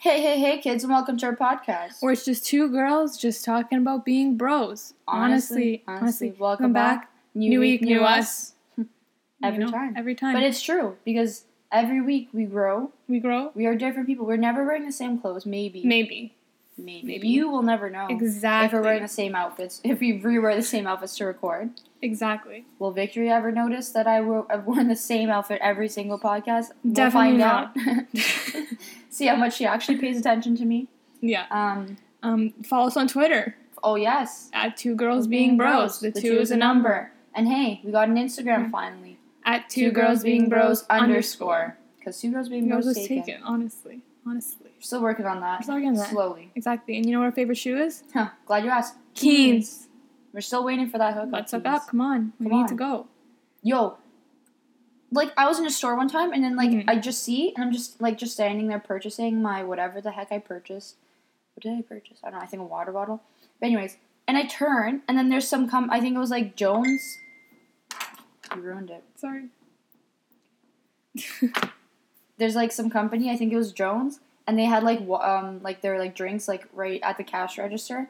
Hey, hey, hey, kids, and welcome to our podcast. Where it's just two girls just talking about being bros. Honestly, honestly, welcome back. New week, new us. Every You know, time. Every time. But it's true because every week we grow. we grow. We are different people. We're never wearing the same clothes. Maybe. Maybe. Maybe. Maybe. You will never know. Exactly. If we're wearing the same outfits, if we rewear the same outfits to record, exactly. will Victory ever notice that I wo- I've worn the same outfit every single podcast? We'll Definitely find out. See how much she actually pays attention to me. Yeah. Um. Um. Follow us on Twitter Oh yes. at two girls being bros. The, two is a number. And hey, we got an Instagram finally. At two, girls being bros underscore. Because two girls being bros was taken. taken. Honestly. Honestly. Still working on that. We're still working on that. Slowly. Exactly. And you know what our favorite shoe is? Huh. Glad you asked. Keens. We're still waiting for that hookup. Let's hook up. Come on. We Come need on. to go. Yo. Like I was in a store one time and then like Mhm. I just see and I'm just like just standing there purchasing my whatever the heck I purchased. What did I purchase? I don't know. I think a water bottle. But anyways, and I turn and then there's some com. I think it was like Jones. You ruined it. Sorry. there's like some company, I think it was Jones, and they had like um like their like drinks like right at the cash register,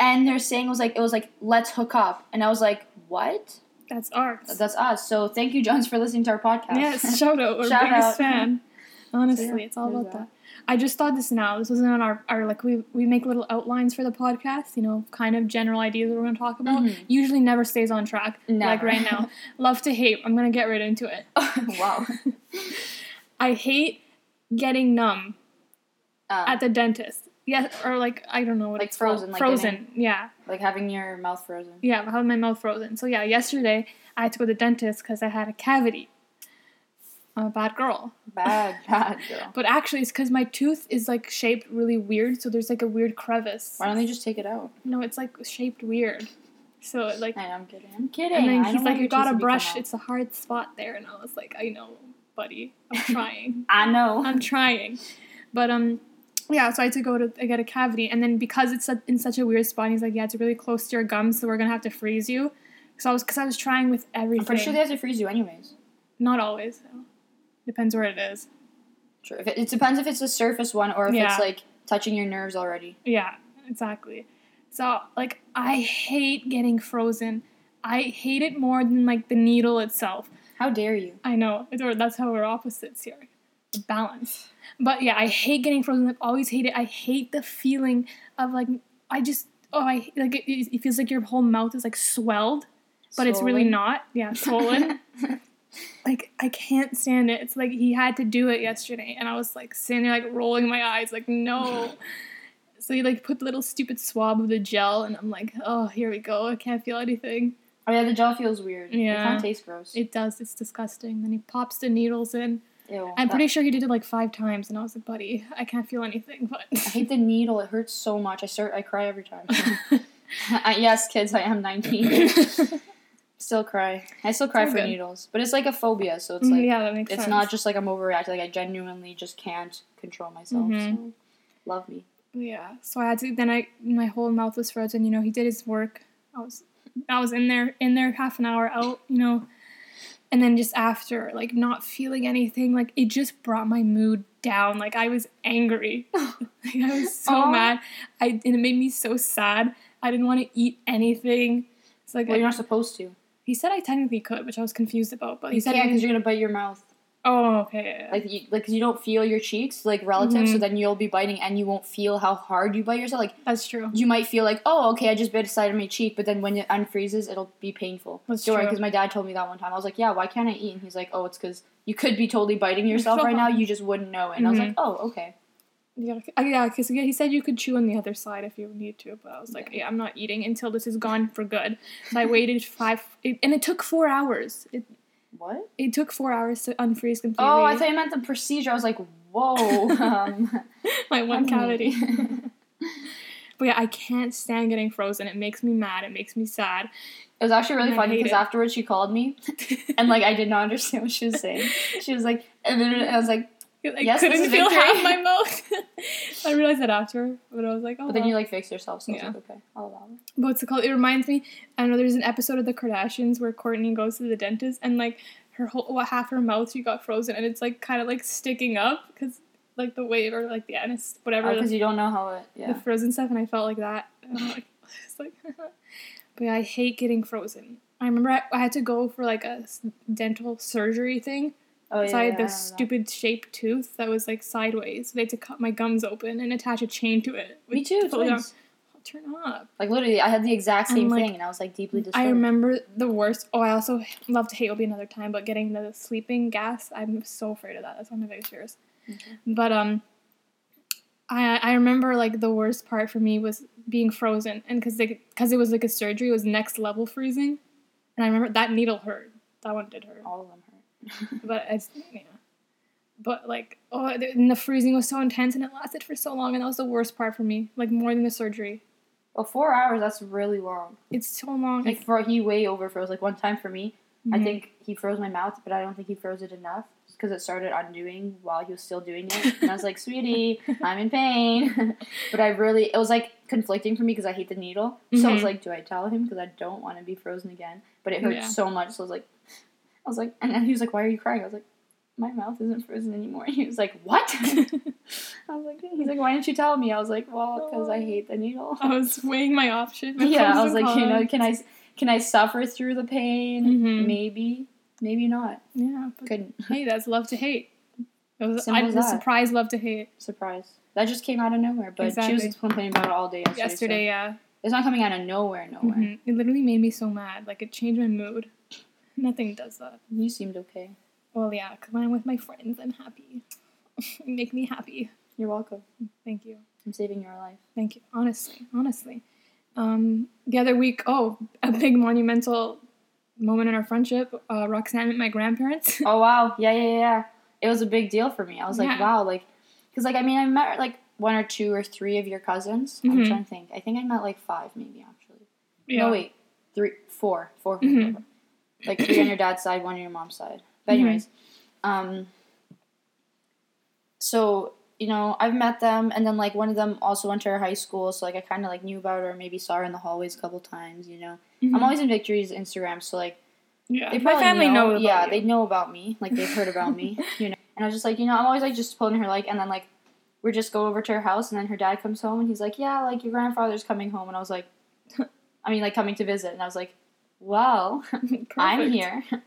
and their saying was like it was like let's hook up, and I was like what? That's ours. That's us. So thank you, Jones, for listening to our podcast. Yes, shout out. We're Shout biggest out. fan. Honestly, So, yeah, it's all about that. that. I just thought this now. This wasn't on our, our like we we make little outlines for the podcast, you know, kind of general ideas we're gonna talk about. Mhm. Usually never stays on track. Like right now. Love to hate. I'm gonna get right into it. wow. I hate getting numb Um, at the dentist. Yeah, or like I don't know what Like it's frozen, Called. like frozen. yeah. like having your mouth frozen. Yeah, having my mouth frozen. So yeah, yesterday I had to go to the dentist because I had a cavity. I'm a bad girl. Bad, bad girl. But actually, it's because my tooth is like shaped really weird. So there's like a weird crevice. Why don't they just take it out? No, it's like shaped weird. So it, like, Hey, I'm kidding. I'm kidding. and then I he's like, "You got teeth a to brush. It's a hard spot there." And I was like, "I know, buddy. I'm trying. I know. I'm trying." But um, yeah. So I had to go to I get a cavity, and then because it's in such a weird spot, he's like, "Yeah, it's really close to your gums, so we're gonna have to freeze you." So I was because I was trying with everything. I'm pretty sure they have to freeze you anyways. Not always. though. Depends where it is. True. If it, it depends if it's a surface one or if Yeah. it's like touching your nerves already. Yeah, exactly. So like I hate getting frozen. I hate it more than like the needle itself. How dare you? I know. It's, or that's how we're opposites here. Balance. But yeah, I hate getting frozen. I've always hated. I hate the feeling of like I just oh I like it, it feels like your whole mouth is like swelled, but it's really not. Yeah, swollen. like I can't stand it. It's like he had to do it yesterday, and I was like sitting there like rolling my eyes, like no. so he like put the little stupid swab of the gel, and I'm like, oh, here we go. I can't feel anything. Oh yeah, the gel feels weird. Yeah, It kind of tastes gross. It does. It's disgusting. Then he pops the needles in. Ew. I'm That- pretty sure he did it like five times, and I was like, buddy, I can't feel anything. But I hate the needle. It hurts so much. I start. I cry every time. I, yes, kids. I am 19. still cry. I still cry Sounds for good. needles, but it's like a phobia. So it's like yeah, that makes it's sense. not just like I'm overreacting. Like I genuinely just can't control myself. Mhm. So love me. Yeah. So I had to. Then I my whole mouth was frozen. You know, he did his work. I was I was in there in there half an hour out. You know, and then just after like not feeling anything, like it just brought my mood down. Like I was angry. like I was so Aw. mad. I and it made me so sad. I didn't want to eat anything. It's like Well, you're not supposed to. he said I technically could, which I was confused about. But he You said because you're gonna bite your mouth. Oh, okay. yeah, yeah. Like you, like 'cause you don't feel your cheeks like relative, so Mhm. then you'll be biting and you won't feel how hard you bite yourself. Like That's true. you might feel like, oh, okay, I just bit a side of my cheek, but then when it unfreezes, it'll be painful. That's Don't true. because my dad told me that one time. I was like, yeah, why can't I eat? And he's like, oh, it's because you could be totally biting yourself right now. You just wouldn't know it. And I was like, oh, okay. Yeah, uh, yeah, because yeah, he said you could chew on the other side if you need to, but I was like, yeah, I'm not eating until this is gone for good. So I waited five, and it took four hours. It, What? it took four hours to unfreeze completely. Oh, I thought you meant the procedure. I was like, whoa. um, my one cavity. but yeah, I can't stand getting frozen. It makes me mad. It makes me sad. It was actually really And funny because afterwards she called me and like I did not understand what she was saying. She was like, and then I was like, I Yes, couldn't feel half my mouth. I realized that after, but I was like, oh. but then well. you like fix yourself, so Yeah. like, okay, I'll allow it. what's it called? It reminds me. I know. There's an episode of The Kardashians where Kourtney goes to the dentist and like her whole what half her mouth she got frozen and it's like kind of like sticking up because like the wave or like the anis whatever oh, because the, you don't know how it. Yeah. the frozen stuff, and I felt like that. And I'm like, it's like, but yeah, I hate getting frozen. I remember I, I had to go for like a dental surgery thing. Oh so I had this that. stupid shaped tooth that was like sideways. They had to cut my gums open and attach a chain to it. Me too. Twins. Turn up. Like literally, I had the exact same like, thing, and I was like deeply disturbed. I remember the worst. Oh, I also love to hate will be another time, but getting the sleeping gas, I'm so afraid of that. That's one of my biggest fears. Okay. But um, I I remember like the worst part for me was being frozen, and because because it was like a surgery, it was next level freezing, and I remember that needle hurt. That one did hurt, All of them hurt. but it's yeah. But like oh, and the freezing was so intense, and it lasted for so long, and that was the worst part for me. Like more than the surgery. well, four hours. That's really long. It's so long. He Like, fro- he way over froze. Like one time for me, I mhm. think he froze my mouth, but I don't think he froze it enough because it started undoing while he was still doing it. And I was like, "Sweetie, I'm in pain." but I really, it was like conflicting for me because I hate the needle. So I was Mhm. like, "Do I tell him because I don't want to be frozen again?" But it hurt Yeah. so much, so I was like, I was like, and then he was like, "Why are you crying?" I was like, "My mouth isn't frozen anymore." He was like, "What?" I was like, "He's like, why didn't you tell me?" I was like, "Well, because I hate the needle." I was weighing my options. yeah, I was like, you know, can I can I suffer through the pain? Mhm. Maybe, maybe not. Yeah, Couldn't. hey, that's love to hate. It was Simple I, as the surprise love to hate Surprise. That just came out of nowhere, but she was complaining about it all day yesterday. yesterday. so Yeah, It's not coming out of nowhere, nowhere. Mhm. it literally made me so mad. Like it changed my mood. Nothing does that. You seemed okay. Well, yeah, because when I'm with my friends, I'm happy. make me happy. You're welcome. Thank you. I'm saving your life. Thank you. Honestly, honestly. Um, the other week, oh, a big monumental moment in our friendship. Uh, Roxanne met my grandparents. Oh wow, yeah, yeah, yeah. It was a big deal for me. I was like, Yeah. wow, like, because like I mean, I met like one or two or three of your cousins. I'm Mhm. trying to think. I think I met like five, maybe actually. yeah. No, wait, three, four, four. Mhm. Like three on your dad's side, one on your mom's side. But Mhm. anyways, um, so you know, I've met them, and then like one of them also went to our high school, so like I kind of like knew about her, maybe saw her in the hallways a couple times. You know, Mhm. I'm always in Victory's Instagram, so like yeah. they my family know, know. about yeah, you. they know about me, like they've heard about me, you know. And I was just like, you know, I'm always like just pulling her like, and then like we just go over to her house, and then her dad comes home, and he's like, yeah, like your grandfather's coming home, and I was like, I mean, like coming to visit, and I was like, well, I'm here.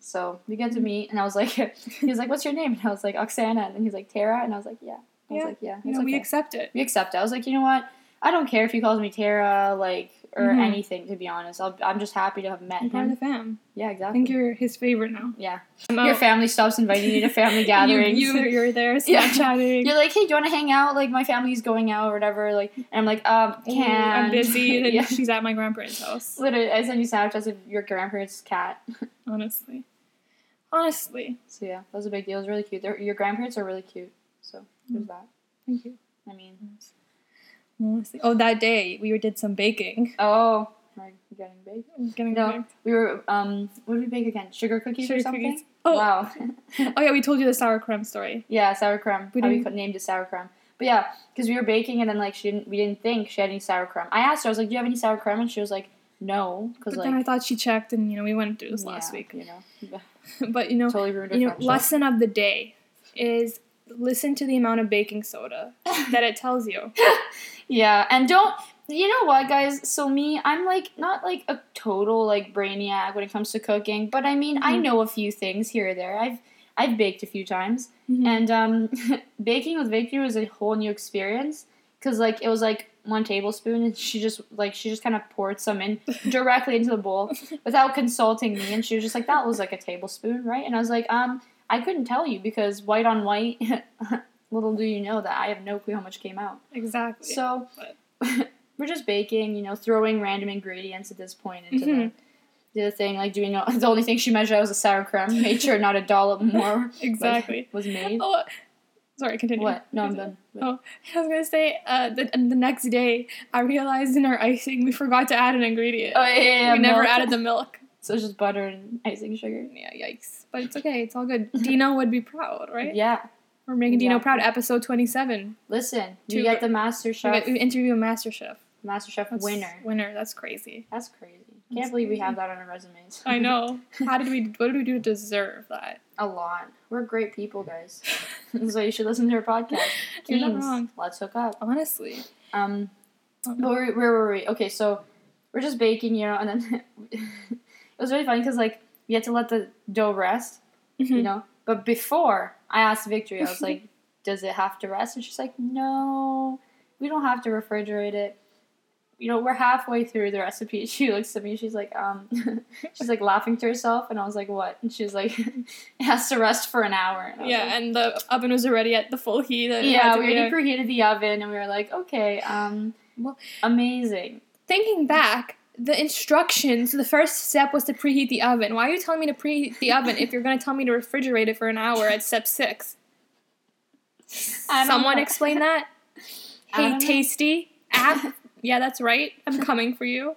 So we get to meet, and I was like, he was like, what's your name? And I was like, Oksana, and then he's like, Tara, and I was like, yeah. I was Yeah. like, yeah, You know, we accept it. we accept it. I was like, you know what? I don't care if he calls me Tara, like, or Mhm. anything, to be honest. I'll, I'm just happy to have met You're part of the fam. Yeah, exactly. I think you're his favorite now. yeah. I'm Your family stops inviting you to family gatherings. You, you, you're there, Yeah. Snapchatting. You're like, hey, do you want to hang out? Like, my family's going out or whatever. Like, and I'm like, um, can I'm busy. Then yeah. she's at my grandparents' house. Literally, I send you Snapchats of your grandparents' cat. Honestly, honestly, So yeah, that was a big deal. It was really cute. They're, your grandparents are really cute. So there's that. thank you. I mean. Oh, that day we did some baking. oh, getting baked? Getting No, baked. we were. Um, what did we bake again? Sugar cookies Sugar or something? cookies. Oh, Wow. oh yeah, we told you the sour cream story. yeah, sour crumb. We we named it sour crumb. But yeah, because we were baking and then like she didn't. We didn't think she had any sour crumb. I asked her. I was like, "Do you have any sour crumb?" And she was like, "No," because like. then I thought she checked, and you know we went through this last week. You know, but you know, totally ruined you know, friendship. lesson of the day is listen to the amount of baking soda that it tells you. Yeah, and don't you know what, guys? So me, I'm like not like a total like brainiac when it comes to cooking, but I mean, I Mhm. know a few things here or there. I've I've baked a few times, Mhm. and um, baking with Victory was a whole new experience because like it was like one tablespoon, and she just like she just kind of poured some in directly into the bowl without consulting me, and she was just like, "That was like a tablespoon, right?" And I was like, "Um, I couldn't tell you because white on white." Little do you know that I have no clue how much came out. exactly. So we're just baking, you know, throwing random ingredients at this point into Mhm. the, the thing. Like doing the only thing she measured out was a sour cream. Made sure not a dollop more exactly. was made. Oh, sorry. Continue. What? No, I'm done. Oh, I was gonna say uh, the, the next day I realized in our icing we forgot to add an ingredient. Oh yeah, yeah, yeah, we never added the milk. So it's just butter and icing sugar. Yeah, yikes. But it's okay. It's all good. Dino would be proud, right? Yeah. We're making Dino Exactly. proud. Episode twenty-seven. Listen, Two you get the Master We, Chef, we interview a master chef. Master Chef That's- winner. Winner. That's crazy. That's crazy. Can't believe we have that on our resumes. I know. How did we? What did we do to deserve that? A lot. We're great people, guys. so you should listen to our podcast. You're not wrong. Let's hook up. Honestly. Um, but where, where were we? Okay, so we're just baking, you know, and then was really funny because like we had to let the dough rest, Mm-hmm. you know. But before I asked Victory, I was like, "Does it have to rest?" And she's like, "No, we don't have to refrigerate it." You know, we're halfway through the recipe. She looks at me. She's like, um, she's like laughing to herself, and I was like, "What?" And she's like, "It has to rest for an hour." And Yeah, like, and the oven was already at the full heat. and yeah, we already preheated the oven, and we were like, "Okay, um, Well- amazing." Thinking back, the instructions, the first step was to preheat the oven. Why are you telling me to preheat the oven if you're going to tell me to refrigerate it for an hour at step six? Someone know. explain that. Hey, tasty app. Yeah, that's right. I'm coming for you.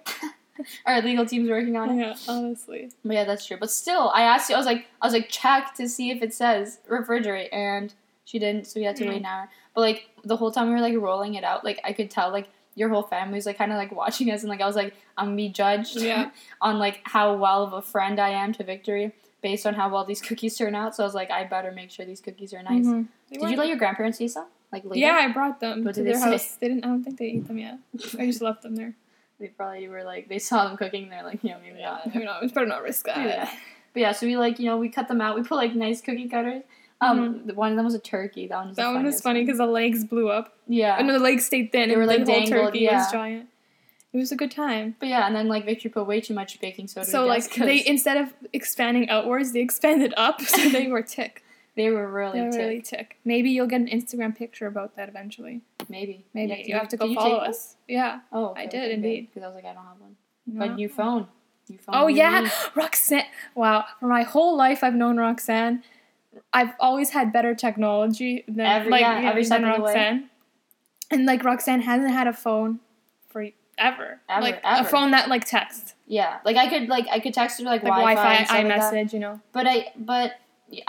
Our legal team's working on it. Yeah, honestly. But yeah, that's true. But still, I asked you. I was like, I was like, check to see if it says refrigerate, and she didn't. So we had to wait an hour. But like the whole time we were like rolling it out, like I could tell like your whole family's like kind of like watching us, and like I was like, I'm gonna be judged Yeah. on like how well of a friend I am to Victory based on how well these cookies turn out. So I was like, I better make sure these cookies are nice. Mhm. Did you weren't- let your grandparents see some? Like later? Yeah, I brought them What to their say? house. They didn't. I don't think they ate them yet. I just left them there. They probably were like they saw them cooking. They're like, yeah, maybe not. you know, it's better not risk that. Yeah. But yeah, so we like you know we cut them out. We put like nice cookie cutters. Um, the one of them was a turkey. That one was. Mm-hmm. That one was funny because the legs blew up. yeah. and the legs stayed thin They and were, like, the whole turkey yeah. was giant. It was a good time. But yeah, and then like Victory put way too much baking soda. so like guess, they instead of expanding outwards, they expanded up, so they were tick. they were really They were tick. really tick. Maybe you'll get an Instagram picture about that eventually. Maybe. Maybe Yeah, did you have to go follow us. Yeah. one? Oh, I did okay, indeed. Because I was like, I don't have one. You But new phone. New phone. Oh yeah. Roxanne. Wow, for my whole life I've known Roxanne. I've always had better technology than Every- like yeah, every than step of the way. Roxanne. And like Roxanne hasn't had a phone for ever. Ever, like ever. a phone that like texts, Yeah, like I could like I could text her like, like Wi-Fi, Wi-Fi, and like iMessage, you know. But I but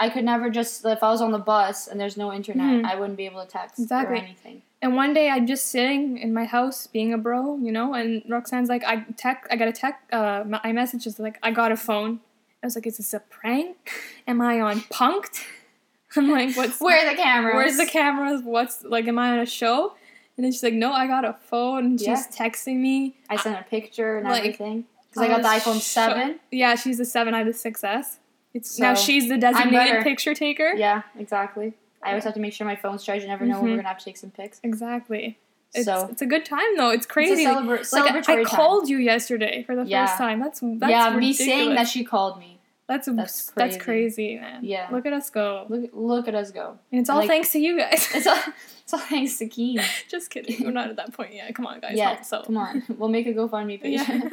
I could never just if I was on the bus and there's no internet, Mhm. I wouldn't be able to text Exactly. or anything. And one day I'm just sitting in my house being a bro, you know, and Roxanne's like, I tech, I got a tech, uh, my iMessage is like, I got a phone. I was like, is this a prank? Am I on Punked? I'm like, what's Where are the cameras? Where's the cameras? What's like? Am I on a show? And then she's like, No, I got a phone. And she's Yeah. texting me. I sent a picture and Like, everything because I got the iPhone sho- seven. Yeah, she's the seven. I have the 6S. It's now she's the designated picture taker. Yeah, exactly. I always have to make sure my phone's charged. You never know when Mhm. we're gonna have to take some pics. Exactly. It's, So it's a good time though. It's crazy. it's celebra- like I- celebratory I called you yesterday for the Yeah. first time. That's that's yeah, me saying that she called me. That's that's that's crazy. crazy, man. Yeah. Look at us go. Look, look at us go. And it's all Like- thanks to you guys. It's all, it's all thanks to Keen. Just kidding. We're not at that point yet. Come on, guys. yeah, Help, so. come on. We'll make a GoFundMe page. Yeah. help,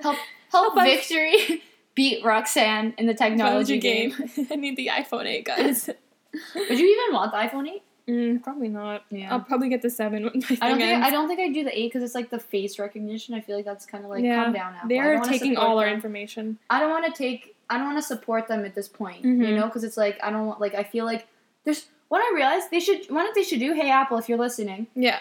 help, Help us. Victory beat Roxanne in the technology Technology game. game. I need the iPhone 8, guys. Would you even want the iPhone 8? Mm, probably not. Yeah. I'll probably get the 7 when I don't think ends. I don't think I'd do the 8 because it's like the face recognition. I feel like that's kind of like Yeah, calm down now. They're taking all our information. I don't want to take. I don't want to support them at this point. Mhm. You know, because it's like I don't want. Like I feel like there's. What I realized they should. What do they should do? Hey Apple, if you're listening, Yeah.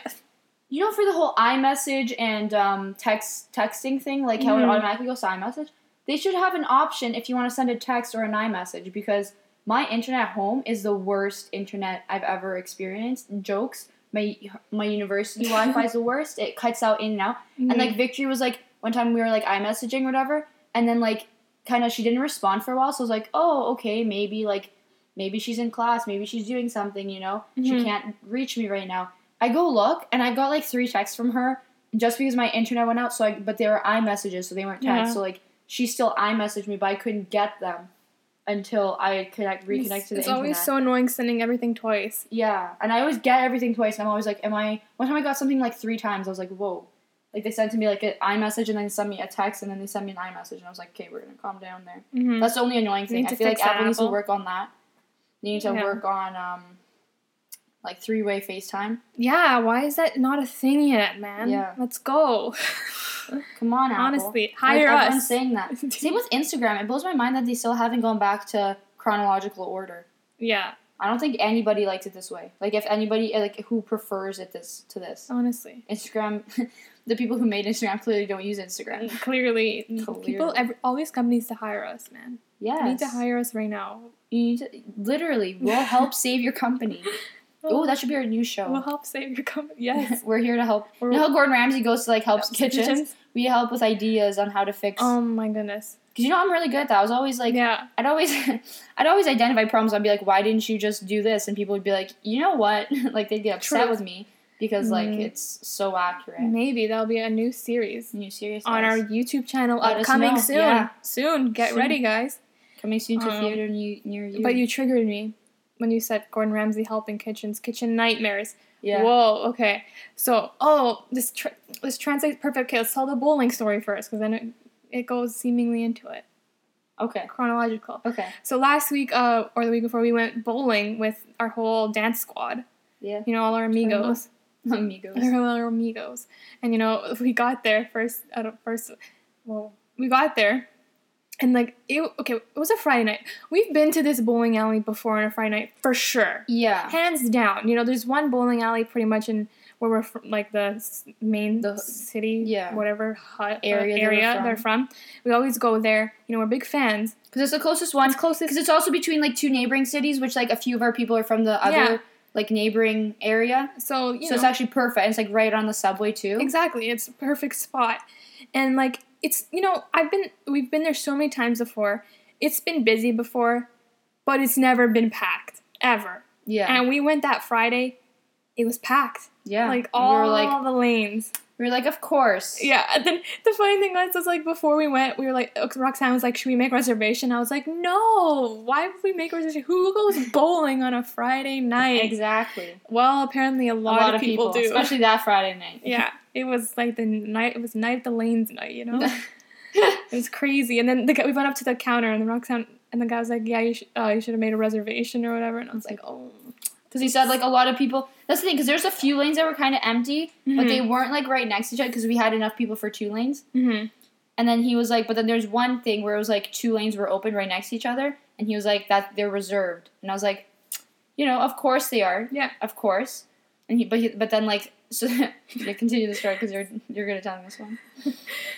you know, for the whole iMessage and um, text texting thing, like how it Mhm. automatically goes to iMessage, they should have an option if you want to send a text or an iMessage because my internet at home is the worst internet I've ever experienced. Jokes. My my university Wi-Fi is the worst. It cuts out in and out. And like Victory was like one time we were like iMessaging or whatever, and then like kind of she didn't respond for a while. So I was like, oh okay, maybe like maybe she's in class, maybe she's doing something, you know. She Mhm. can't reach me right now. I go look and I got like three texts from her just because my internet went out. So I but they were iMessages, so they weren't texts. Yeah. So like she still iMessaged me, but I couldn't get them until I connect reconnect it's, to the internet. it's internet. always so annoying sending everything twice. Yeah, and I always get everything twice. I'm always like, am I? One time I got something like three times. I was like, whoa. Like they sent to me like an iMessage and then sent me a text and then they sent me an iMessage and I was like, okay, we're gonna calm down there. Mm-hmm. That's the only annoying thing. I feel like Apple needs to work on that. They need to Yeah. work on um, like three way FaceTime. Yeah, why is that not a thing yet, man? Yeah. Let's go. Come on, Apple. Honestly, hire Like, us. saying that. Same with Instagram. It blows my mind that they still haven't gone back to chronological order. yeah, I don't think anybody likes it this way. Like if anybody like who prefers it this to this. honestly. Instagram, the people who made Instagram clearly don't use Instagram. Mm, clearly, people, every, all these companies to hire us, man. Yes. You need to hire us right now. You need to, literally, we'll help save your company. Oh, that should be our new show. We'll help save your company. Yes. We're here to help. You We're- know how Gordon Ramsay goes to like help Helps kitchens? kitchens? We help with ideas on how to fix. Oh my goodness. Cause you know I'm really good at that. I was always like, yeah. I'd always, I'd always identify problems. I'd be like, why didn't you just do this? And people would be like, you know what? like they'd get upset True. with me because like Mm. it's so accurate. Maybe that'll be a new series you serious? on our? YouTube channel Let upcoming soon. Yeah. Soon. Get Soon. ready, guys. coming soon to um, theater near, near you. But you triggered me when you said Gordon Ramsay helping kitchens, kitchen nightmares. yeah. Whoa. Okay. So, oh, this tr- this translates perfect. Okay, let's tell the bowling story first, because then it, it goes seemingly into it. Okay. Chronological. Okay. So last week, uh, or the week before, we went bowling with our whole dance squad. Yeah. You know, all our amigos. Amigos. Our little amigos. And you know, we got there first. At a first, well, we got there, and like it. Okay, it was a Friday night. We've been to this bowling alley before on a Friday night for sure, Yeah. hands down. You know, there's one bowling alley pretty much in where we're from, like the main The- city, yeah. whatever hut, uh, Area were area from. they're from. We always go there. You know, we're big fans. Because it's the closest one. It's closest. Because it's also between like two neighboring cities, which like a few of our people are from the other Yeah. like neighboring area. So you so know, it's actually perfect. It's like right on the subway too. Exactly, it's a perfect spot. And like it's you know, I've been we've been there so many times before. It's been busy before, but it's never been packed ever. Yeah. And we went that Friday, it was packed. yeah. Like all we were like the lanes. we were like, of course. Yeah, and then the funny thing was, was like before we went, we were like, Roxanne was like, "Should we make reservation?" I was like, "No, why would we make reservation? Who goes bowling on a Friday night?" Exactly. Well, apparently a A lot, of people, do. especially that Friday night. Yeah, it was like the night. It was night of the lanes night. You know, it was crazy. And then the guy, we went up to the counter, and the Roxanne and the guy was like, "Yeah, you should. Uh, you should have made a reservation or whatever." And I was like, "Oh." Because he said like a lot of people. That's the thing. Because there's a few lanes that were kind of empty, but Mhm. they weren't like right next to each other. Because we had enough people for two lanes. Mm-hmm. And then he was like, but then there's one thing where it was like two lanes were open right next to each other, and he was like that they're reserved. And I was like, you know, of course they are. Yeah. Of course. And he, but he, but then like, so yeah, continue the story because you're you're good at telling this one.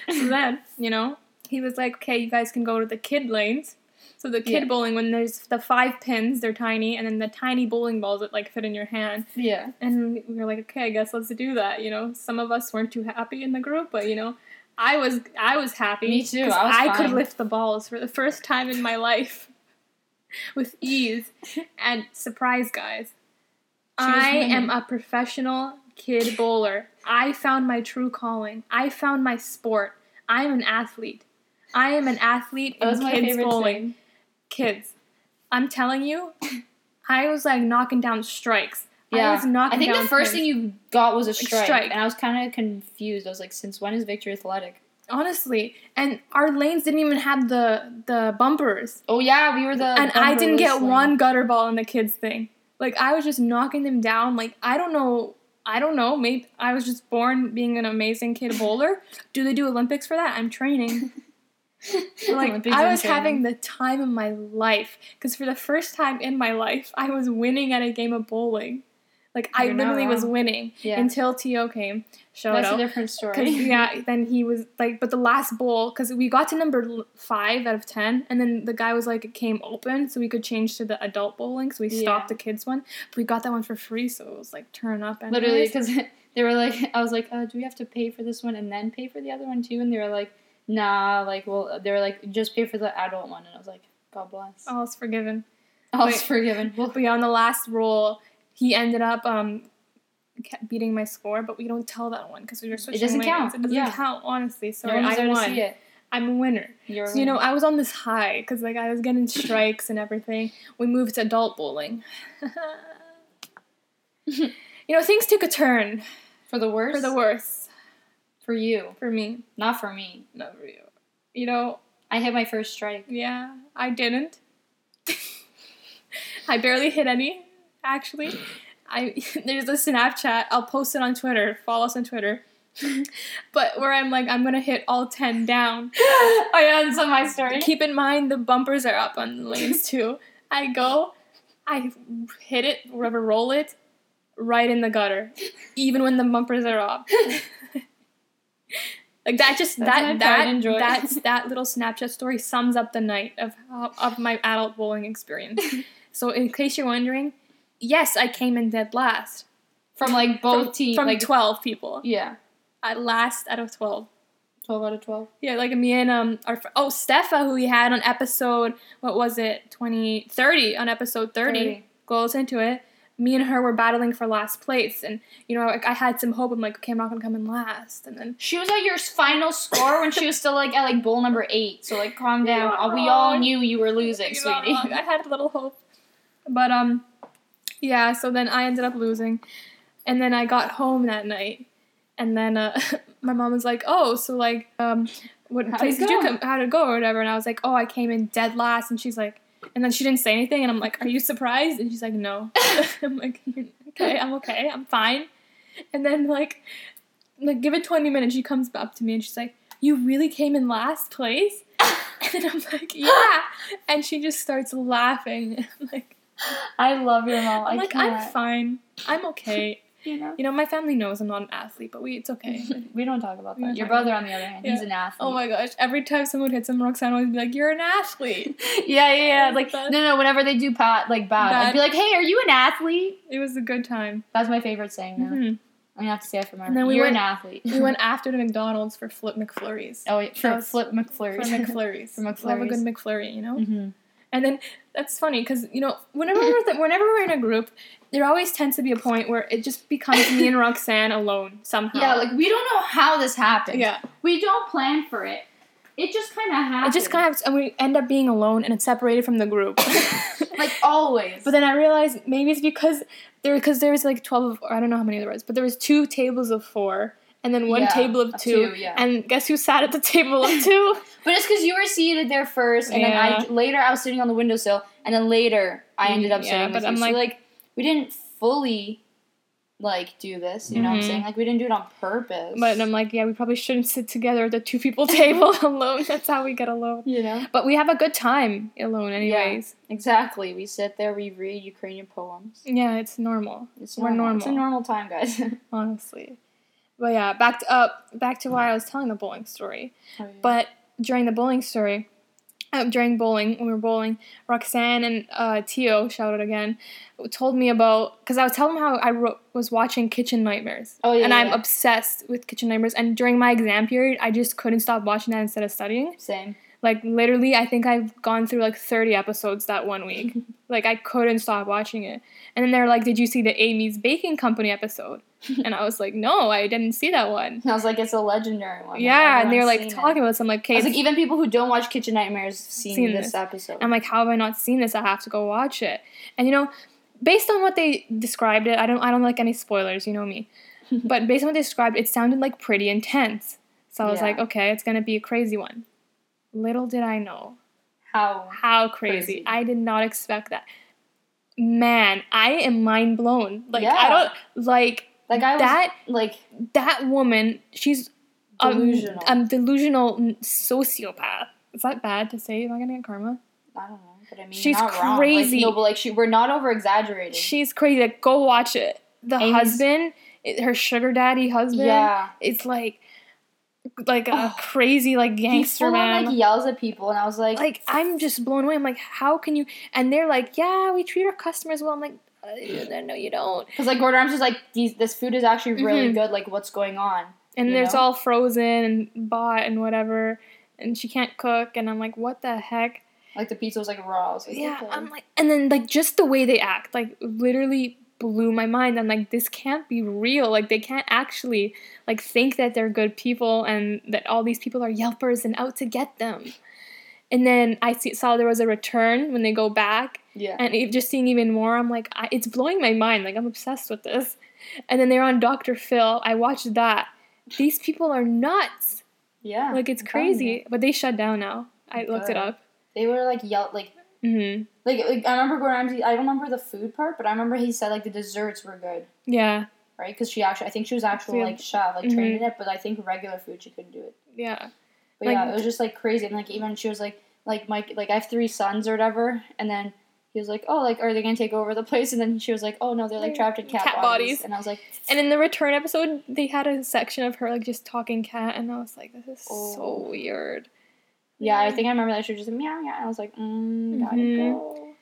So then, you know, he was like, "Okay, you guys can go to the kid lanes." So the kid Yeah. bowling, when there's the five pins, they're tiny, and then the tiny bowling balls that like fit in your hand. Yeah. And we were like, "Okay, I guess let's do that." You know, some of us weren't too happy in the group, but you know, I was I was happy. Me too, I was could lift the balls for the first time in my life with ease. and surprise, guys, I am a professional kid bowler. I found my true calling. I found my sport. I am an athlete. I am an athlete That in kids bowling. thing. Kids, I'm telling you, I was like knocking down strikes. I Yeah. was knocking I think the first thing you got was a strike, strike. and I was kind of confused. I was like, since when is Victory Athletic? honestly, and our lanes didn't even have the the bumpers, Oh yeah, we were the. and I didn't get lane. one gutter ball in the kids thing. Like I was just knocking them down. Like I don't know. I don't know. Maybe I was just born being an amazing kid bowler. Do they do Olympics for that? I'm training. like I was having the time of my life because for the first time in my life, I was winning at a game of bowling. Like I You're literally was winning Yeah. until To came. Shout That's a different story. yeah, then he was like, but the last bowl, because we got to number five out of ten, and then the guy was like, it came open, so we could change to the adult bowling, so we stopped Yeah. the kids one. But we got that one for free, so it was like turn up and Literally, because they were like, I was like, uh, do we have to pay for this one and then pay for the other one too? And they were like, nah, like, well, they were like, just pay for the adult one. And I was like, God bless. all is forgiven. I was forgiven. Well, But yeah, on the last roll, he ended up um kept beating my score, but we don't tell that one because we were switching. It doesn't lanes. count. It doesn't Yeah. count, honestly. no one was I won. see it. I'm a winner. You're So, you know, I was on this high because like I was getting strikes and everything. We moved to adult bowling. you know, things took a turn for the worse. for the worse For you, for me, not for me. not for you. You know, I hit my first strike. yeah, I didn't. I barely hit any, actually. I there's a Snapchat. I'll post it on Twitter. Follow us on Twitter. but where I'm like, I'm gonna hit all ten down. oh yeah, that's on my story. Keep in mind the bumpers are up on the lanes too. I go, I hit it, whatever, roll it, right in the gutter, even when the bumpers are up. Like that just that that and that's that little Snapchat story sums up the night of of my adult bowling experience. so in case you're wondering, yes, I came in dead last From like both from, teams. from like, twelve people. yeah. I last out of twelve. 12 out of 12. Yeah, like me and um our fr- oh Stefa who we had on episode what was it 20 30 on episode 30, 30. go listen to it. Me and her were battling for last place, and you know like I had some hope. I'm like, okay, I'm not gonna come in last, and then She was at your final score when she was still like at like bowl number eight. So like calm down. Uh, we all knew you were losing, You're sweetie. I had a little hope, but um, yeah. So then I ended up losing, and then I got home that night, and then uh, my mom was like, "Oh, so like um, what place did you come? How did it go or whatever?" And I was like, "Oh, I came in dead last," and she's like. And then she didn't say anything, and I'm like, "Are you surprised?" And she's like, "No." I'm like, "Okay, I'm okay, I'm fine." And then like, like give it 20 minutes, she comes up to me and she's like, "You really came in last place?" And I'm like, "Yeah." And she just starts laughing. I'm like, I love your mom. I'm I like, can't. I'm fine. I'm okay. You know? You know, my family knows I'm not an athlete, but we it's okay. we don't talk about that. Your brother, on the other hand, he's an athlete. oh my gosh! Every time someone hits him, Roxanne always be like, "You're an athlete." yeah, yeah, yeah. Like no, no. Whenever they do pat like bad, I'd be like, "Hey, are you an athlete?" It was a good time. That's my favorite saying. Now. Mhm. I'm gonna have to say it for my. And then we You're went- an athlete. We went after the McDonald's for flip McFlurries. oh, wait, for flip For McFlurries. For Love a good McFlurry, you know. hmm And then that's funny because you know whenever we're th- whenever we're in a group, there always tends to be a point where it just becomes me and Roxanne alone somehow. Yeah, like we don't know how this happened. yeah, we don't plan for it. It just kind of happens. it just kind of and we end up being alone and it's separated from the group. like always. but then I realized maybe it's because there because there was like twelve or I don't know how many there was, but there was two tables of four and then one Yeah, table of two. two, yeah. And guess who sat at the table of two? But it's because you were seated there first, and Yeah. then I later I was sitting on the windowsill, and then later I ended up Yeah, sitting but with I'm you. like- so like we didn't fully like do this. You know what I'm Mhm. saying? Like we didn't do it on purpose. but I'm like, yeah, we probably shouldn't sit together at the two people table alone. That's how we get alone. you know But we have a good time alone, anyways. exactly. We sit there, we read Ukrainian poems. Yeah, it's normal, It's We're normal. It's a normal. normal time, guys. honestly. But yeah, back to up back to why I was telling the bowling story. But during the bowling story, uh, during bowling when we were bowling, Roxanne and uh, Tio, shout out again, told me about because I was telling them how I wrote, was watching Kitchen Nightmares. Oh, yeah, and I'm obsessed with Kitchen Nightmares. And during my exam period, I just couldn't stop watching that instead of studying. same. Like literally, I think I've gone through like 30 episodes that one week. like I couldn't stop watching it. And then they're like, "Did you see the Amy's Baking Company episode?" and I was like, "No, I didn't see that one." I was like, it's a legendary one. yeah, and they were like seen it. talking about some like, I "Okay, was like, even people who don't watch Kitchen Nightmares seen, Seen this, this. episode. I'm like, how have I not seen this? I have to go watch it. And you know, based on what they described it, I don't I don't like any spoilers, you know me. but based on what they described, it sounded like pretty intense. So I was Yeah. like, okay, it's gonna be a crazy one. Little did I know How how crazy. Crazy. I did not expect that. Man, I am mind blown. Like I don't like that guy was that like that woman. She's delusional. um delusional sociopath. Is that bad to say? Am I gonna get karma? I don't know, but I mean, She's crazy. Like, no, but like she, we're not over exaggerating. She's crazy. Like, go watch it. The Amy's- husband, her sugar daddy husband, yeah, it's like, like a Oh. crazy like gangster full on, like yells at people, and I was like, like I'm just blown away. I'm like, how can you? And they're like, yeah, we treat our customers well. I'm like, uh, no, you don't. because like Gordon Ramsay's like, these, this food is actually really Mhm. good. Like, what's going on? And You it's know? all frozen and bought and whatever. And she can't cook. And I'm like, what the heck? Like the pizza was like raw. I was like, Yeah, okay. I'm like, and then like just the way they act, like literally blew my mind. I'm like, this can't be real. Like they can't actually like think that they're good people and that all these people are Yelpers and out to get them. And then I see, saw there was a return when they go back, yeah. and just seeing even more, I'm like, I, it's blowing my mind. Like I'm obsessed with this. And then they're on Dr. Phil. I watched that. These people are nuts. yeah. Like it's crazy, but they shut down now. I looked it Good. up. They were like yell like Mm-hmm. like like I remember Gordon Ramsay. I don't remember the food part, but I remember he said like the desserts were good, Yeah. right? Because she actually, I think she was actual like chef, like Mhm. trained in it. But I think regular food she couldn't do it. Yeah. But Like- yeah, it was just like crazy. And like even she was like like my like I have three sons or whatever, and then he was like, "Oh, like are they gonna take over the place?" And then she was like, "Oh no, they're like trapped in cat, Cat bodies. bodies. And I was like, And in the return episode, they had a section of her like just talking cat, and I was like, this is Oh. so weird. "Yeah, I think I remember that she was just like meow meow." And I was like, mm, "Gotta Mhm. go."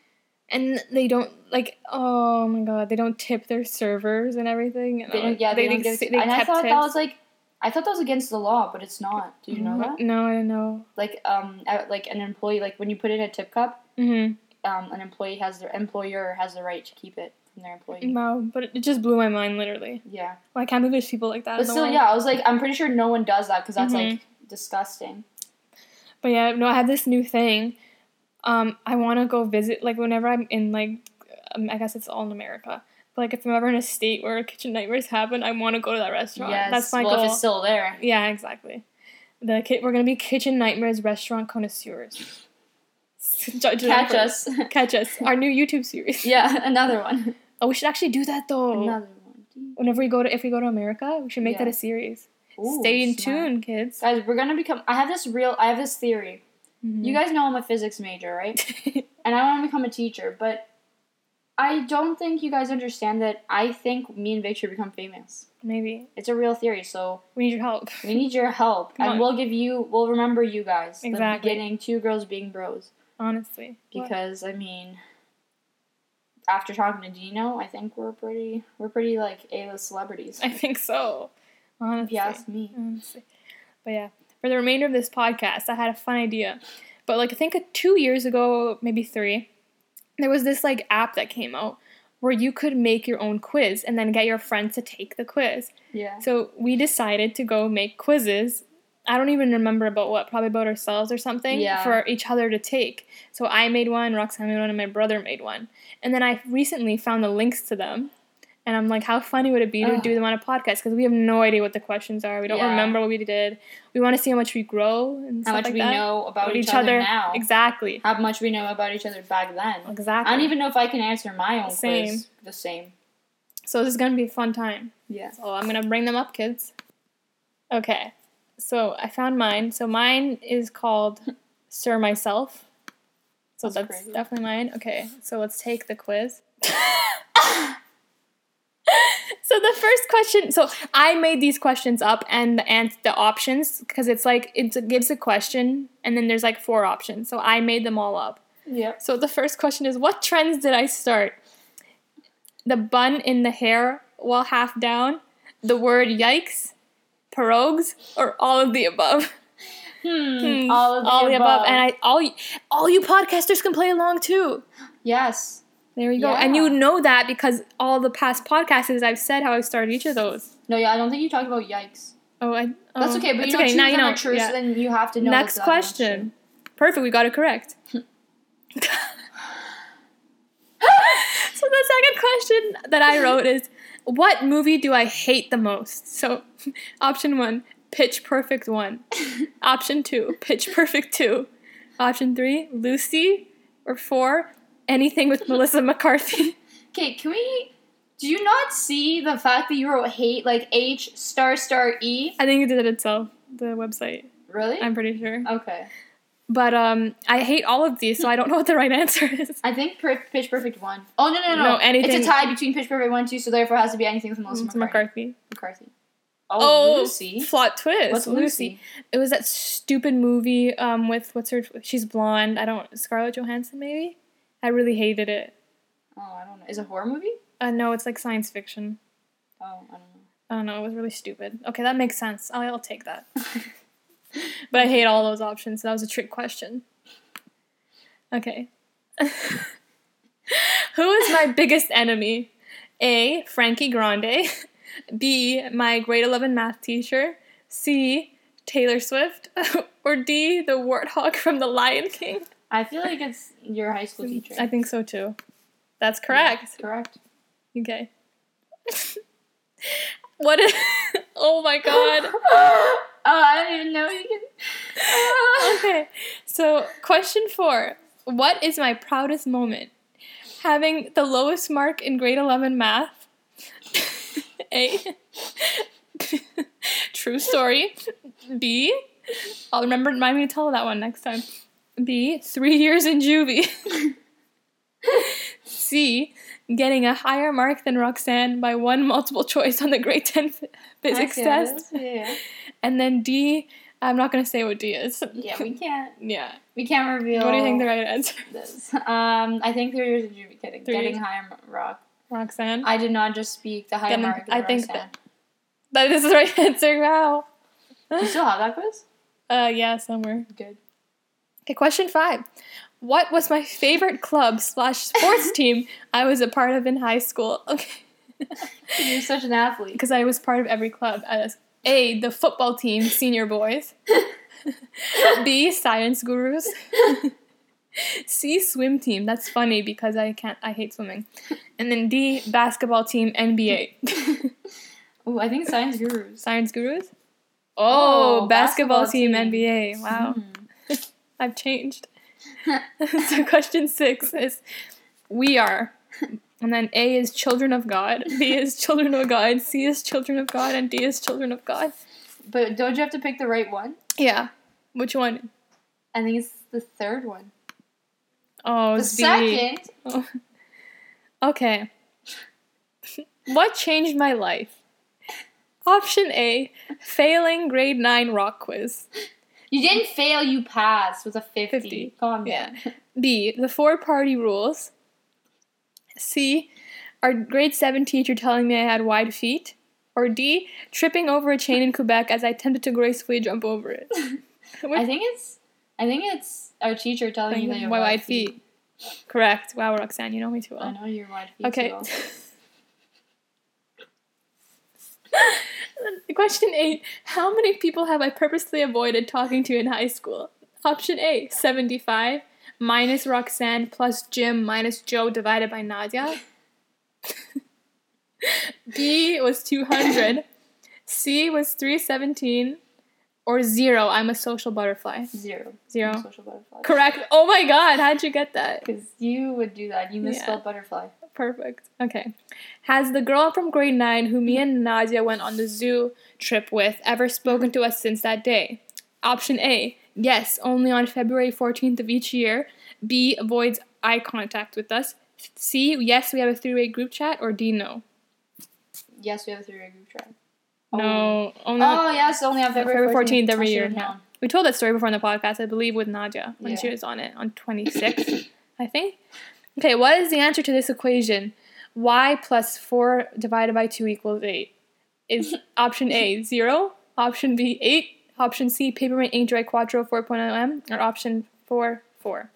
And they don't like, oh my god, they don't tip their servers and everything. And They like, yeah, they, don't ex- give. and I thought that was like, I thought that was against the law, but it's not. Do you know that? No, I don't know. Like, um, like an employee, like when you put in a tip cup, hmm um, an employee has their employer has the right to keep it from their employee. Wow, but it just blew my mind, literally. Yeah, Well, I can't believe there's people like that. but still, world. yeah, I was like, I'm pretty sure no one does that because that's Mhm. like disgusting. But yeah, no, I have this new thing. Um, I want to go visit. Like whenever I'm in like, um, I guess it's all in America. But like if I'm ever in a state where kitchen nightmares happen, I want to go to that restaurant. Yes, That's my well, goal. if it's still there. yeah, exactly. The ki- we're gonna be kitchen nightmares restaurant connoisseurs. Judge Catch us. Catch us. Our new YouTube series. yeah, another one. Oh, we should actually do that though. Another one. Whenever we go to, if we go to America, we should make that a series. Ooh, Stay in smart. tune, kids. Guys, we're gonna become. I have this real. I have this theory. Mhm. You guys know I'm a physics major, right? and I want to become a teacher, but I don't think you guys understand that. I think me and Vic should become famous. Maybe It's a real theory, so we need your help. we need your help, Come and on. we'll give you. We'll remember you guys. Exactly. The beginning, two girls being bros. Honestly, What? Because I mean, after talking to Dino, I think we're pretty. We're pretty like A-list celebrities. I think so. If Honestly. you ask me. Honestly. But yeah, for the remainder of this podcast, I had a fun idea. But like I think two years ago, maybe three, there was this like app that came out where you could make your own quiz and then get your friends to take the quiz. Yeah. So we decided to go make quizzes. I don't even remember about what, probably about ourselves or something Yeah. for each other to take. So I made one, Roxanne made one, and my brother made one. And then I recently found the links to them. And I'm like, how funny would it be to Ugh. do them on a podcast? Because we have no idea what the questions are. We don't Yeah. remember what we did. We want to see how much we grow and How much like we that. know about About each, other, now. Exactly. How much we know about each other back then. Exactly. I don't even know if I can answer my own Same. quiz the same. So this is gonna be a fun time. Yeah. So I'm gonna bring them up, kids. Okay. So I found mine. So mine is called Sir Myself. So That's that's, definitely mine. Okay. So let's take the quiz. so the first question. So I made these questions up and the and the options because it's like it gives a question and then there's like four options. So I made them all up. yeah So the first question is what trends did I start? The bun in the hair while half down, the word yikes, perogies, or all of the above? Hmm. Hmm, All of the above. And I all y- all you podcasters can play along too. yes. There you go. And you know that because all the past podcasts I've said how I started each of those. No, yeah, I don't think you talked about yikes. Oh, I, That's oh, okay, but it's you know, okay. Now you know. Yeah. so then you have to know. Next the question. Perfect. We got it correct. so the second question that I wrote is what movie do I hate the most? So option 1, Pitch Perfect 1. option 2, Pitch Perfect 2. Option 3, Lucy or 4, anything with Melissa McCarthy. Okay, can we? Do you not see the fact that you wrote hate like H star star E? I think it did it itself, the website. Really? I'm pretty sure. okay. But um I hate all of these, so I don't know what the right answer is. I think per- Pitch Perfect one. Oh no no no! No, anything- It's a tie between Pitch Perfect one and two, so therefore it has to be anything with Melissa It's McCarthy. McCarthy. McCarthy. Oh, Oh, Lucy. plot twist. What's Lucy? It was that stupid movie um with what's her she's blonde. I don't Scarlett Johansson maybe. I really hated it. Oh, I don't know. Is it a horror movie? Uh, no, it's like science fiction. Oh, I don't know. I don't know. It was really stupid. Okay, that makes sense. I'll, I'll take that. but I hate all those options. So that was a trick question. Okay. Who is my biggest enemy? A. Frankie Grande. B. My grade 11 math teacher. C. Taylor Swift. or D. The warthog from The Lion King. I feel like it's your high school mm, teacher. I think so too. That's correct. Yeah, correct. Okay. what is. oh my god. Oh, I even know you can. okay, so question four. What is my proudest moment? Having the lowest mark in grade 11 math. A. True story. B. I'll remember, remind me to tell that one next time. B. Three years in juvie. C. Getting a higher mark than Roxanne by one multiple choice on the grade 10 ph- physics test. Yeah. And then D. I'm not going to say what D is. Yeah, we can't. Yeah. We can't reveal. What do you think the right answer is? Um, I think three years of kidding. Three Getting years. higher rock. Roxanne? I did not just speak the higher Getting- mark. I think Roxanne. that is the right answer. Wow. You still have that quiz? Uh, yeah, somewhere. Good. Okay, question five. What was my favorite club slash sports team I was a part of in high school? Okay. You're such an athlete. Because I was part of every club as A, the football team, senior boys. B, science gurus. C, swim team. That's funny because I can't, I hate swimming. And then D, basketball team, NBA. Ooh, I think science gurus. science gurus? Oh, Oh, basketball, basketball team, team. NBA. Wow. Hmm. I've changed. so question six is we are. And then A is children of God, B is children of God, C is children of God, and D is children of God. But don't you have to pick the right one? Yeah. Which one? I think it's the third one. Oh, The B. second. Oh. Okay. what changed my life? Option A, failing grade 9 rock quiz. You didn't fail, you passed with a 50. 50. Calm down. B, the four party rules. C, our grade 7 teacher telling me I had wide feet. Or D, tripping over a chain in Quebec as I attempted to gracefully jump over it. I think it's I think it's our teacher telling you that my you're wide feet. Correct. Wow, Roxanne, you know me too well. I know you're wide feet Okay. Question eight How many people have I purposely avoided talking to in high school? Option A 75 minus Roxanne plus Jim minus Joe divided by Nadia. B was 200. C was 317. Or zero. I'm a social butterfly. Zero. Zero. Social butterfly. Correct. Oh my god, how'd you get that? Because you would do that. You Yeah. misspelled butterfly. Perfect. Okay. Has the girl from grade 9 who me and Nadia went on the zoo trip with ever spoken to us since that day? Option A. Yes, only on February 14th of each year. B. Avoids eye contact with us. C. Yes, we have a three way group chat. Or D. No. Yes, we have a three-way group chat. No. Only on- Oh, yes, only on February, February 14th 14th every year, yeah. we told that story before on the podcast, I believe, with Nadia when she was on it on 26, I think. Okay, what is the answer to this equation? Y plus 4 divided by 2 equals 8. Is option A 0, option B 8, option C Papermate Inkjet Quattro 4.0M, or option 4 4?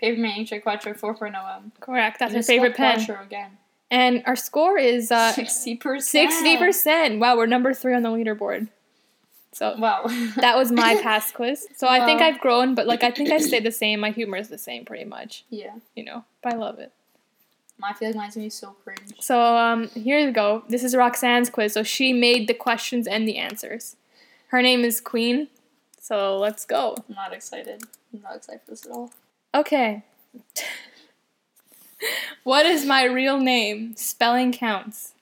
Papermate Inkjet Quattro 4.0M. Correct, that's You her favorite pen. Quattro again. And our score is uh, 60%. 60%. Wow, we're number 3 on the leaderboard. So Wow. That was my past quiz. So I think I've grown, but like I think I stayed the same. My humor is the same pretty much, yeah. you know. But I love it. I feel like mine's gonna be so cringe. So um here we go. This is Roxanne's quiz. So she made the questions and the answers. Her name is Queen. So let's go. I'm not excited. I'm not excited for this at all. Okay. what is my real name? Spelling counts.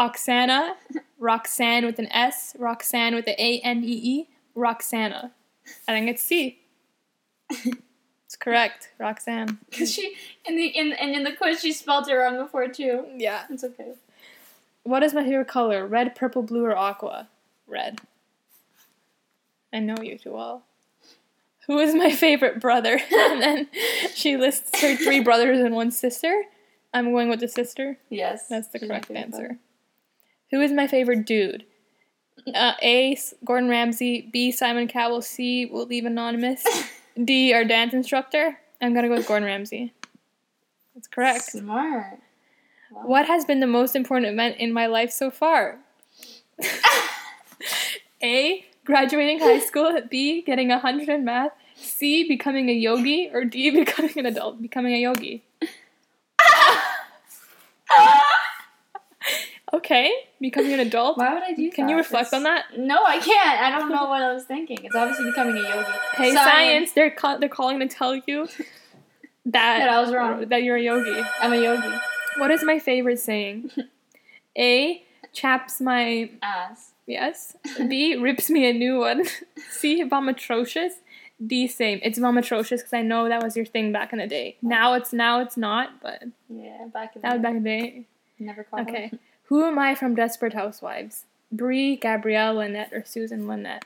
Oksana, Roxanne with an S, Roxanne with a A N E E, Roxana. I think it's C. it's correct, Roxanne. Cause she in the in and in the quiz she spelled it wrong before too. Yeah. It's okay. What is my favorite color? Red, purple, blue, or aqua? Red. I know you too well. Who is my favorite brother? and then she lists her three brothers and one sister. I'm going with the sister. Yes. That's the correct answer. Who is my favorite dude? Uh, A. Gordon Ramsay. B. Simon Cowell. C. We'll leave anonymous. D. Our dance instructor. I'm gonna go with Gordon Ramsay. That's correct. Smart. Wow. What has been the most important event in my life so far? A. Graduating high school. B. Getting a 100 in math. C. Becoming a yogi. Or D. Becoming an adult. Becoming a yogi. Okay. Becoming an adult. Why would I do Can that? you reflect on that? No, I can't. I don't know what I was thinking. It's obviously becoming a yogi. Hey, science. They're ca- they're calling to tell you that That I was wrong. That you're a yogi. I'm a yogi. What is my favorite saying? A. Chaps my Ass. Yes. B rips me a new one. C if I'm atrocious. D same. It's mom atrocious because I know that was your thing back in the day. Now it's now it's not, but Yeah, back in that was the back in the day. never caught Okay. Who am I from Desperate Housewives? Bree, Gabrielle, Lynette, or Susan Lynette?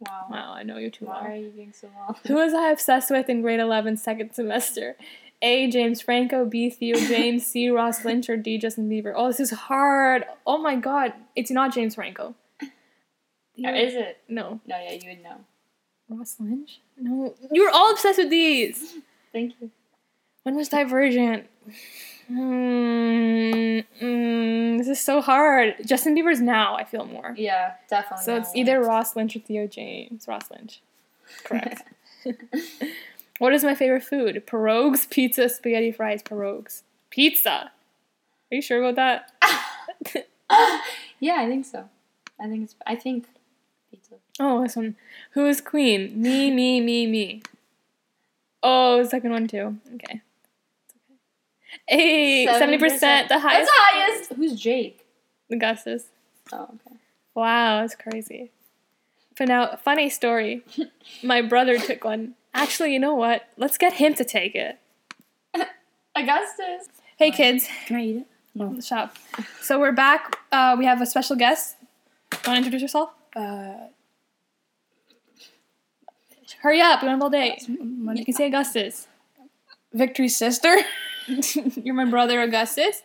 Wow. Wow, I know you too Why well. are you being so well? Who was I obsessed with in grade 11 second semester? A. James Franco, B. Theo James, C. Ross Lynch, or D. Justin Bieber? Oh, this is hard. Oh my god. It's not James Franco. Oh, or is it? No. No, yeah, you would know. Ross Lynch? No. You were all obsessed with these. Thank you. When was Divergent? Hmm. mm, this is so hard. Justin Bieber's now, I feel more. Yeah, definitely. So it's either Ross Lynch or Theo James. Ross Lynch. Correct. what is my favorite food? Perogies, pizza, spaghetti fries, perogies. Pizza. Are you sure about that? yeah, I think so. I think it's. I think pizza. Oh, this one. Who is queen? Me, me, me, me. Oh, second one too. Okay. It's okay. Hey, seventy percent, the That's highest. the highest. Who's Jake? Augustus. Oh, okay. Wow, that's crazy. But now, funny story. My brother took one. Actually, you know what? Let's get him to take it. Augustus. Hey, kids. Can I eat it? the shop. So we're back. Uh, we have a special guest. Want to introduce yourself? Uh, Hurry up! We don't have all day. my- You can say Augustus. Victory's sister. You're my brother, Augustus.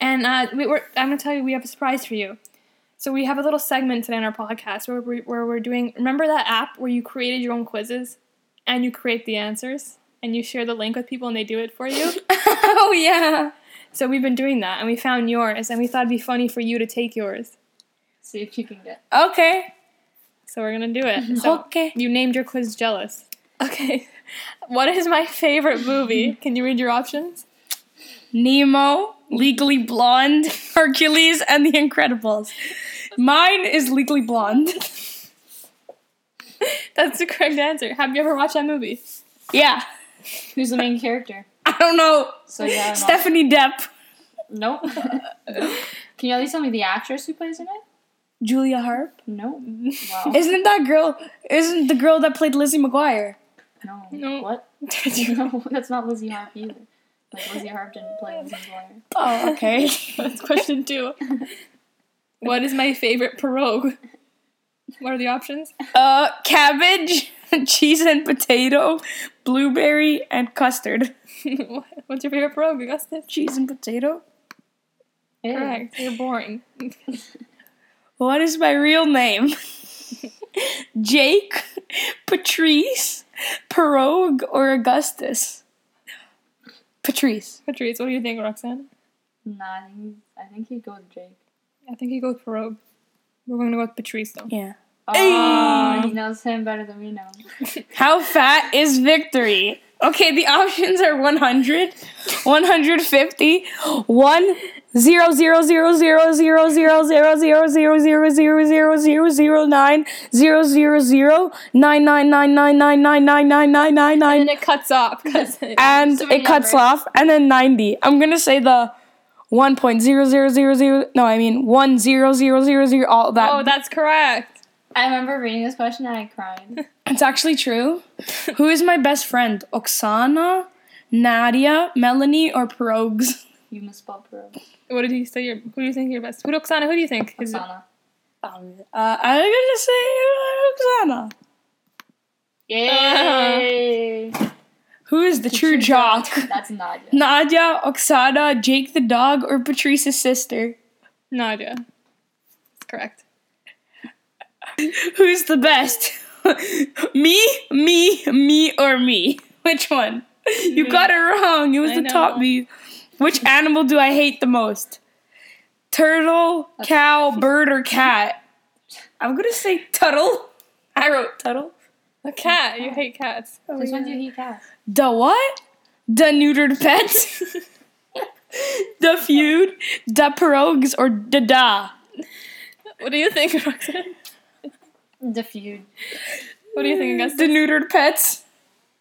And uh, we, we're, I'm going to tell you, we have a surprise for you. So we have a little segment today on our podcast where, we, where we're doing. Remember that app where you created your own quizzes, and you create the answers, and you share the link with people, and they do it for you. oh yeah. so we've been doing that, and we found yours, and we thought it'd be funny for you to take yours. See if you can get. Okay. So we're gonna do it. So Okay. you named your quiz jealous. Okay. What is my favorite movie? Can you read your options? Nemo, Legally Blonde, Hercules, and The Incredibles. Mine is Legally Blonde. That's the correct answer. Have you ever watched that movie? Yeah. Who's the main character? I don't know. So yeah. Stephanie Depp. Nope. can you at least tell me the actress who plays in it? Julia Harp. No. Wow. Isn't that girl? Isn't the girl that played Lizzie McGuire? no. No. What? no, that's not Lizzie Harp either. Like Lizzie Harp didn't play Lizzie McGuire. Oh, okay. That's question two. What is my favorite pirogue? What are the options? uh, cabbage, cheese and potato, blueberry, and custard. What's your favorite pirogue, Augustus? Cheese and potato. Ew. Correct. You're boring. What is my real name? Jake, Patrice, Pirogue, or Augustus? Patrice. Patrice, what do you think, Roxanne? Nah, I think I think he'd go with Jake. I think you go with pirogue. We're going to go with Patrice, though. Yeah. Oh, Hey. he knows him better than we know. How fat is victory? Okay, the options are 100, 150, 1, 0, 0, 0, 0, 0, 0, 0, 0, 0, 0, 0, 0, 0, 0, 0, 9, 0, 0, 0, 9, 9, 9, 9, 9, 9, 9, 9, 9, 9, And 9, then it cuts off. and it cuts off, and then 90. I'm gonna say the 1.0000, no, I mean 10000, all that. oh, that's correct. I remember reading this question and I cried. It's actually true. Who is my best friend? Oksana, Nadia, Melanie, or Pierogs? You misspelled pro. What did he say? Your, who do you think your best? Who, Oksana, who do you think? is it? Oksana. Uh, I'm gonna say uh, Oksana. Yay! Who is the true jock? That's Nadia. Nadia, Oksana, Jake the dog, or Patrice's sister? Nadia. That's correct. Who's the best? me, me, me, or me? Which one? You got it wrong. It was I the top know. me. Which animal do I hate the most? Turtle, cow, bird, or cat? I'm gonna say Tuttle. I wrote Tuttle. A cat. You hate cats. Oh, Since when do you eat cats? The what? The neutered pets? the feud? The perogies or the da? What do you think, Roxanne? The feud. What do you think, Augustus? The neutered pets?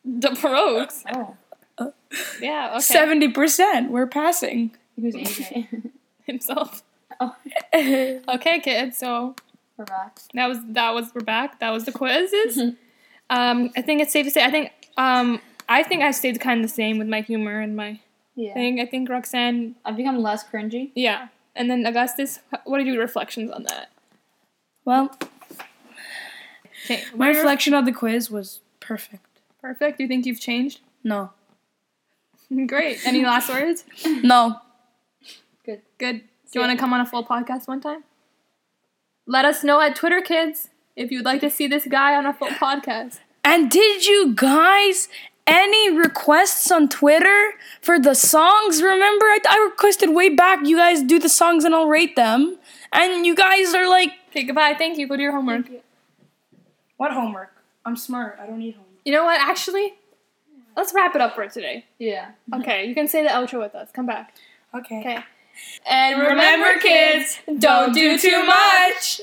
The pirogues. Oh. Yeah, okay. Seventy percent. We're passing. Who's AJ? Himself. oh, Okay, kids. So we're back. that was that was we're back. That was the quizzes. Um, I think it's safe to say. I think um, I think I stayed kind of the same with my humor and my Yeah. thing. I think Roxanne, I've become less cringy. yeah, and then Augustus. What are your reflections on that? Well, Okay, my reflection of the quiz was perfect. perfect. Do you think you've changed? No. Great. Any last words? No. Good. Good. Do you want to come on a full podcast one time? Let us know at Twitter, kids, if you'd like to see this guy on a full podcast. And did you guys any requests on Twitter for the songs? Remember, I, I requested way back you guys do the songs and I'll rate them. And you guys are like, Okay, goodbye. Thank you. Go do your homework. What homework? I'm smart. I don't need homework. You know what? Actually, let's wrap it up for today. Yeah. Okay, you can say the outro with us. Come back. Okay. Okay. And remember, kids, don't do too much.